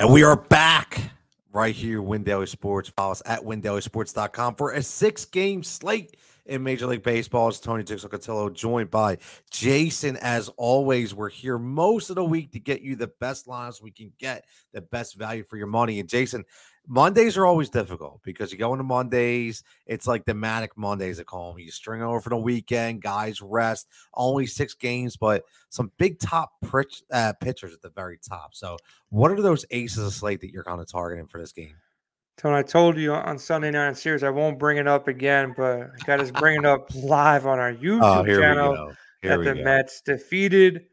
And we are back right here, Win Daily Sports. Follow us at windailysports.com for a six game slate in Major League Baseball. It's Tony Tixel joined by Jason. As always, we're here most of the week to get you the best lines we can get, the best value for your money. And Jason, Mondays are always difficult because you go into Mondays, it's like the Manic Mondays, call them. You string over for the weekend, guys rest, only six games, but some big top pitch, uh, pitchers at the very top. So, what are those aces of slate that you're kind of targeting for this game? Tony, I told you on Sunday Night Series I won't bring it up again, but I got to bring it up live on our oh, YouTube oh, channel that the go. Mets defeated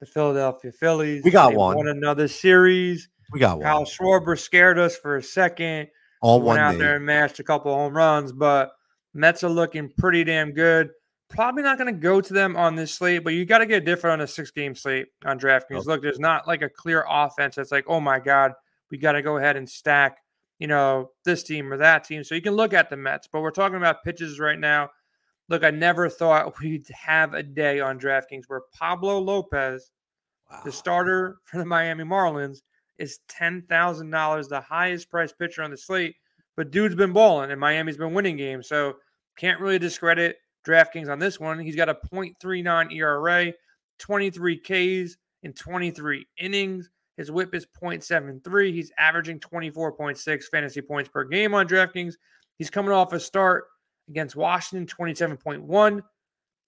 the Philadelphia Phillies. We got they one. Won another series. We got Kyle one. Schwarber scared us for a second. All went one out day. there and mashed a couple home runs, but Mets are looking pretty damn good. Probably not going to go to them on this slate, but you got to get different on a six game slate on DraftKings. Okay. Look, there's not like a clear offense that's like, oh my God, we got to go ahead and stack you know, this team or that team. So you can look at the Mets, but we're talking about pitches right now. Look, I never thought we'd have a day on DraftKings where Pablo Lopez, wow. the starter for the Miami Marlins, is $10,000, the highest priced pitcher on the slate. But dude's been balling and Miami's been winning games. So can't really discredit DraftKings on this one. He's got a 0.39 ERA, 23 Ks in 23 innings. His whip is 0.73. He's averaging 24.6 fantasy points per game on DraftKings. He's coming off a start against Washington, 27.1. And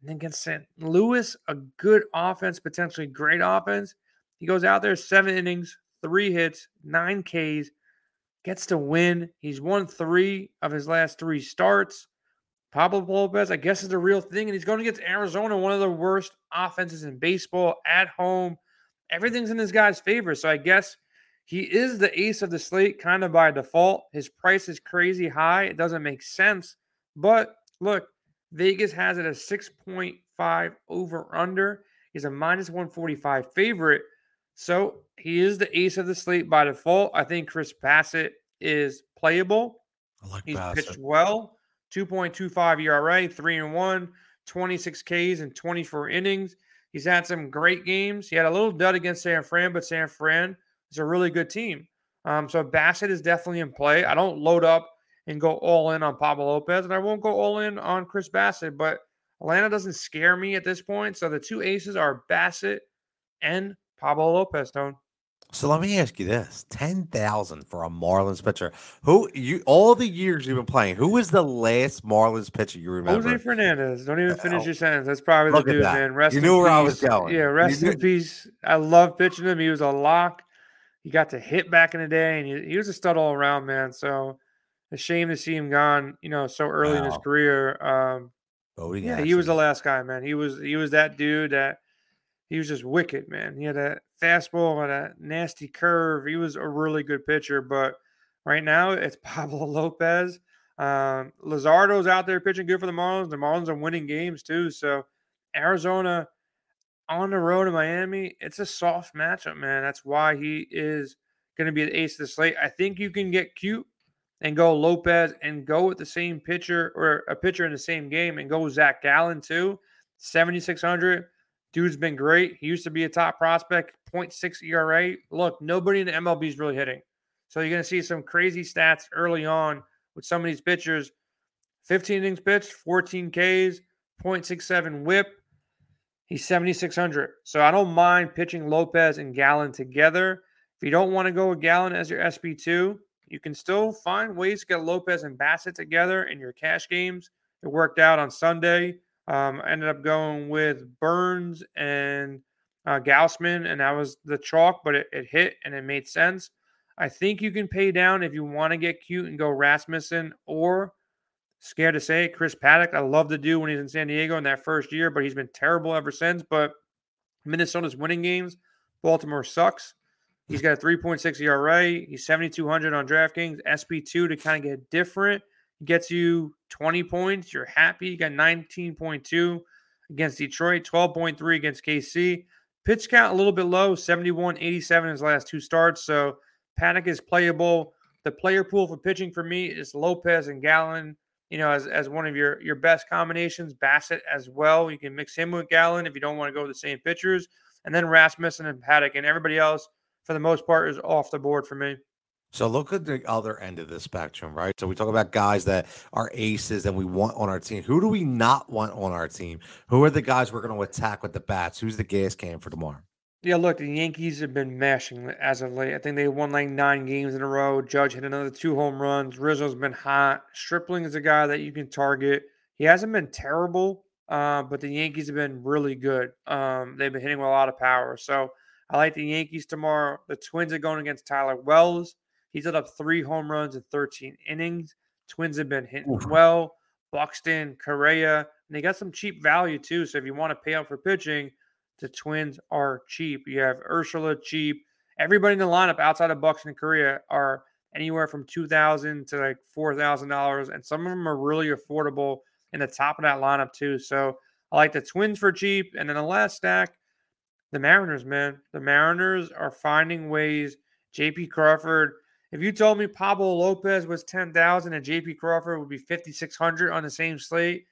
then against St. Louis, a good offense, potentially great offense. He goes out there, seven innings, three hits, nine Ks, gets to win. He's won three of his last three starts. Pablo Lopez, I guess, is the real thing. And he's going against Arizona, one of the worst offenses in baseball at home everything's in this guy's favor. So I guess he is the ace of the slate kind of by default. His price is crazy high. It doesn't make sense. But look, Vegas has it a 6.5 over under. He's a minus 145 favorite. So he is the ace of the slate by default. I think Chris Bassitt is playable. I like He's Bassitt. pitched well. 2.25 ERA, 3 and 1, 26 Ks and 24 innings. He's had some great games. He had a little dud against San Fran, but San Fran is a really good team. Um, so Bassitt is definitely in play. I don't load up and go all in on Pablo Lopez, and I won't go all in on Chris Bassitt, but Atlanta doesn't scare me at this point. So the two aces are Bassitt and Pablo Lopez, Tone. So let me ask you this: ten thousand for a Marlins pitcher. Who you all the years you've been playing? Who was the last Marlins pitcher you remember? Jose Fernandez. Don't even finish your sentence. That's probably the dude, man. Rest you knew where peace. I was going. Yeah, rest in peace. I love pitching him. He was a lock. He got to hit back in the day, and he, he was a stud all around, man. So a shame to see him gone. You know, so early wow. in his career. Um, yeah, he was the last guy, man. He was he was that dude that he was just wicked, man. He had a fastball and a nasty curve. He was a really good pitcher, but right now it's Pablo Lopez. Um, Luzardo's out there pitching good for the Marlins. The Marlins are winning games too. So Arizona on the road to Miami, it's a soft matchup, man. That's why he is going to be the ace of the slate. I think you can get cute and go Lopez and go with the same pitcher or a pitcher in the same game and go Zach Gallen too. 7,600. Dude's been great. He used to be a top prospect, 0.6 ERA. Look, nobody in the MLB is really hitting. So you're going to see some crazy stats early on with some of these pitchers. 15 innings pitched, 14 Ks, 0.67 whip. He's 7,600. So I don't mind pitching Lopez and Gallen together. If you don't want to go with Gallen as your SP2, you can still find ways to get Lopez and Bassitt together in your cash games. It worked out on Sunday. Um, I ended up going with Burns and uh, Gausman, and that was the chalk, but it, it hit and it made sense. I think you can pay down if you want to get cute and go Rasmussen or scared to say Chris Paddack. I love to do when he's in San Diego in that first year, but he's been terrible ever since. But Minnesota's winning games. Baltimore sucks. He's got a 3.6 ERA. He's 7,200 on DraftKings. SP2 to kind of get different gets you 20 points. You're happy. You got 19.2 against Detroit, 12.3 against KC. Pitch count a little bit low, 71, 87 in his last two starts. So Paddack is playable. The player pool for pitching for me is Lopez and Gallen, you know, as, as one of your, your best combinations. Bassitt as well. You can mix him with Gallen if you don't want to go with the same pitchers. And then Rasmussen and Paddack and everybody else for the most part, is off the board for me. So look at the other end of the spectrum, right? So we talk about guys that are aces and we want on our team. Who do we not want on our team? Who are the guys we're going to attack with the bats? Who's the gas can for tomorrow? Yeah, look, the Yankees have been mashing as of late. I think they won like nine games in a row. Judge hit another two home runs. Rizzo's been hot. Stripling is a guy that you can target. He hasn't been terrible, uh, but the Yankees have been really good. Um, they've been hitting with a lot of power. So I like the Yankees tomorrow. The Twins are going against Tyler Wells. He's hit up three home runs in 13 innings. Twins have been hitting well. Buxton, Correa, and they got some cheap value too. So if you want to pay out for pitching, the Twins are cheap. You have Urshela cheap. Everybody in the lineup outside of Buxton and Correa are anywhere from two thousand to like four thousand dollars, and some of them are really affordable in the top of that lineup too. So I like the Twins for cheap, and then the last stack, the Mariners. Man, the Mariners are finding ways. J.P. Crawford. If you told me Pablo Lopez was ten thousand and J.P. Crawford would be fifty six hundred on the same slate,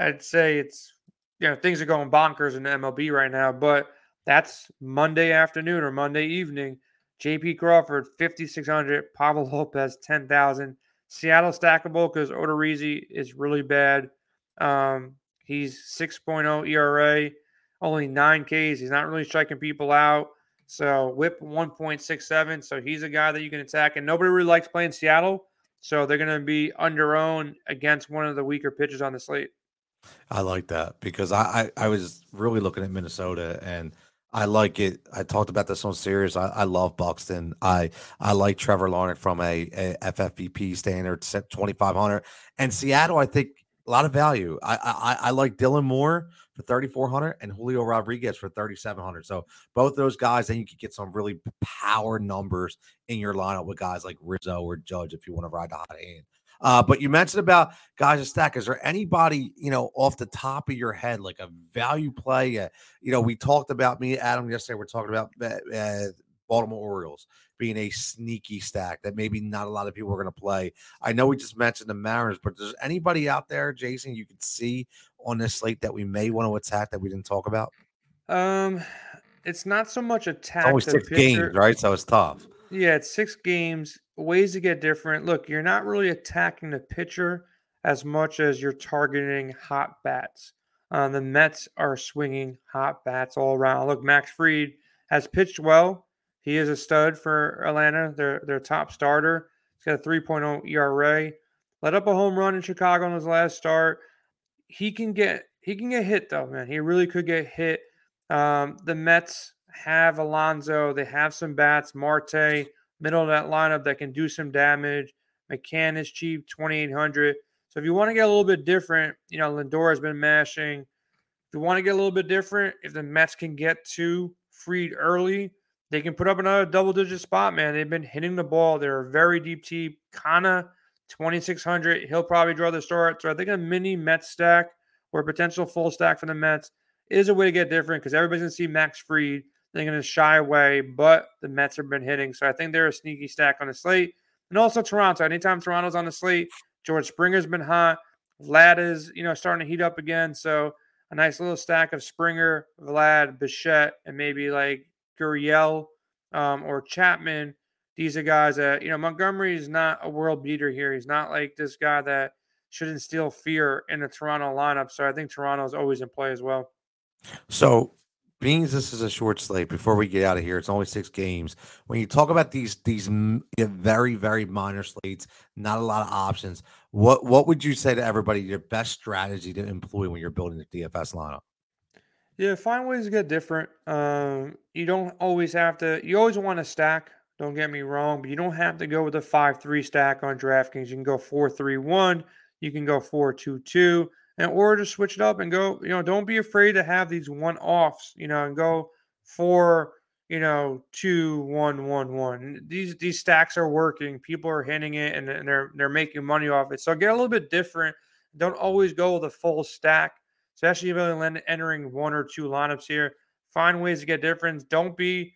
I'd say it's you know things are going bonkers in the MLB right now. But that's Monday afternoon or Monday evening. J.P. Crawford, 5,600. Pablo Lopez, 10,000. Seattle stackable because Odorizzi is really bad. Um, he's 6.0 ERA, only nine Ks. He's not really striking people out. So whip 1.67. So he's a guy that you can attack. And nobody really likes playing Seattle. So they're going to be under own against one of the weaker pitchers on the slate. I like that because I, I, I was really looking at Minnesota and I like it. I talked about this on Sirius. I, I love Buxton. I I like Trevor Larnach from a, a FFVP standard, five hundred, and Seattle. I think a lot of value. I I, I like Dylan Moore for thirty four hundred and Julio Rodriguez for thirty seven hundred. So both those guys, then you could get some really power numbers in your lineup with guys like Rizzo or Judge if you want to ride the hot hand. Uh, but you mentioned about guys to stack. Is there anybody, you know, off the top of your head, like a value play? Uh, you know, we talked about me, Adam, yesterday. We're talking about uh, uh, Baltimore Orioles being a sneaky stack that maybe not a lot of people are going to play. I know we just mentioned the Mariners, but there's anybody out there, Jason, you could see on this slate that we may want to attack that we didn't talk about? Um, it's not so much attack. It's only six games, right? So it's tough. Yeah, it's six games. Ways to get different. Look, you're not really attacking the pitcher as much as you're targeting hot bats. Uh, the Mets are swinging hot bats all around. Look, Max Fried has pitched well. He is a stud for Atlanta, their their top starter. He's got a 3.0 ERA. Let up a home run in Chicago on his last start. He can get he can get hit though, man. He really could get hit. Um, the Mets have Alonso. They have some bats. Marte, middle of that lineup that can do some damage. McCann is cheap, 2,800. So if you want to get a little bit different, you know, Lindor has been mashing. If you want to get a little bit different, if the Mets can get to Fried early, they can put up another double digit spot, man. They've been hitting the ball. They're a very deep team. Canha, 2,600. He'll probably draw the start. So I think a mini Mets stack or potential full stack for the Mets is a way to get different because everybody's going to see Max Fried. They're going to shy away, but the Mets have been hitting. So I think they're a sneaky stack on the slate. And also Toronto. Anytime Toronto's on the slate, George Springer's been hot. Vlad is, you know, starting to heat up again. So a nice little stack of Springer, Vlad, Bichette, and maybe like Gurriel um, or Chapman. These are guys that, you know, Montgomery is not a world beater here. He's not like this guy that should instill fear in the Toronto lineup. So I think Toronto is always in play as well. So being this is a short slate before we get out of here it's only six games when you talk about these these very very minor slates not a lot of options what what would you say to everybody your best strategy to employ when you're building the dfs lineup yeah find ways to get different um you don't always have to you always want to stack don't get me wrong but you don't have to go with a 5-3 stack on draftkings you can go 4-3-1 you can go 4-2-2 and or just switch it up and go. You know, don't be afraid to have these one offs. You know, and go four. You know, two, one, one, one. These these stacks are working. People are hitting it and, and they're they're making money off it. So get a little bit different. Don't always go with a full stack, especially if you're entering one or two lineups here. Find ways to get difference. Don't be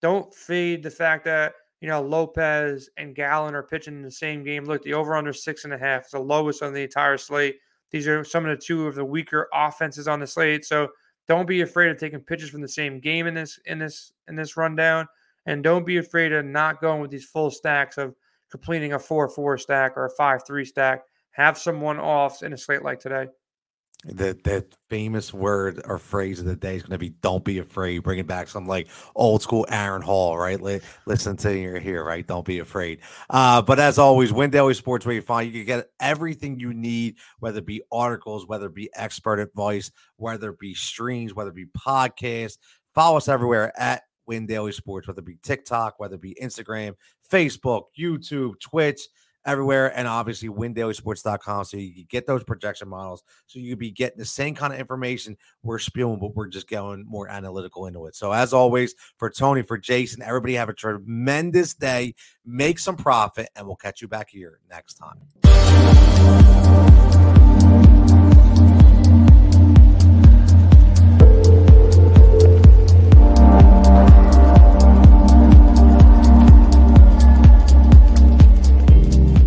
don't fade the fact that you know Lopez and Gallen are pitching in the same game. Look, the over under six and a half is the lowest on the entire slate. These are some of the two of the weaker offenses on the slate. So don't be afraid of taking pitches from the same game in this in this in this rundown. And don't be afraid of not going with these full stacks of completing a 4 4 stack or a 5 3 stack. Have some one offs in a slate like today. The the famous word or phrase of the day is going to be "Don't be afraid." Bringing back some like old school Aaron Hall, right? listen to your here, right? Don't be afraid. Uh, but as always, Win Daily Sports, where you find you can get everything you need, whether it be articles, whether it be expert advice, whether it be streams, whether it be podcasts. Follow us everywhere at Win Daily Sports, whether it be TikTok, whether it be Instagram, Facebook, YouTube, Twitch everywhere and obviously windailysports.com so you can get those projection models so you be getting the same kind of information we're spewing but we're just going more analytical into it. So as always for tony for jason everybody have a tremendous day make some profit and we'll catch you back here next time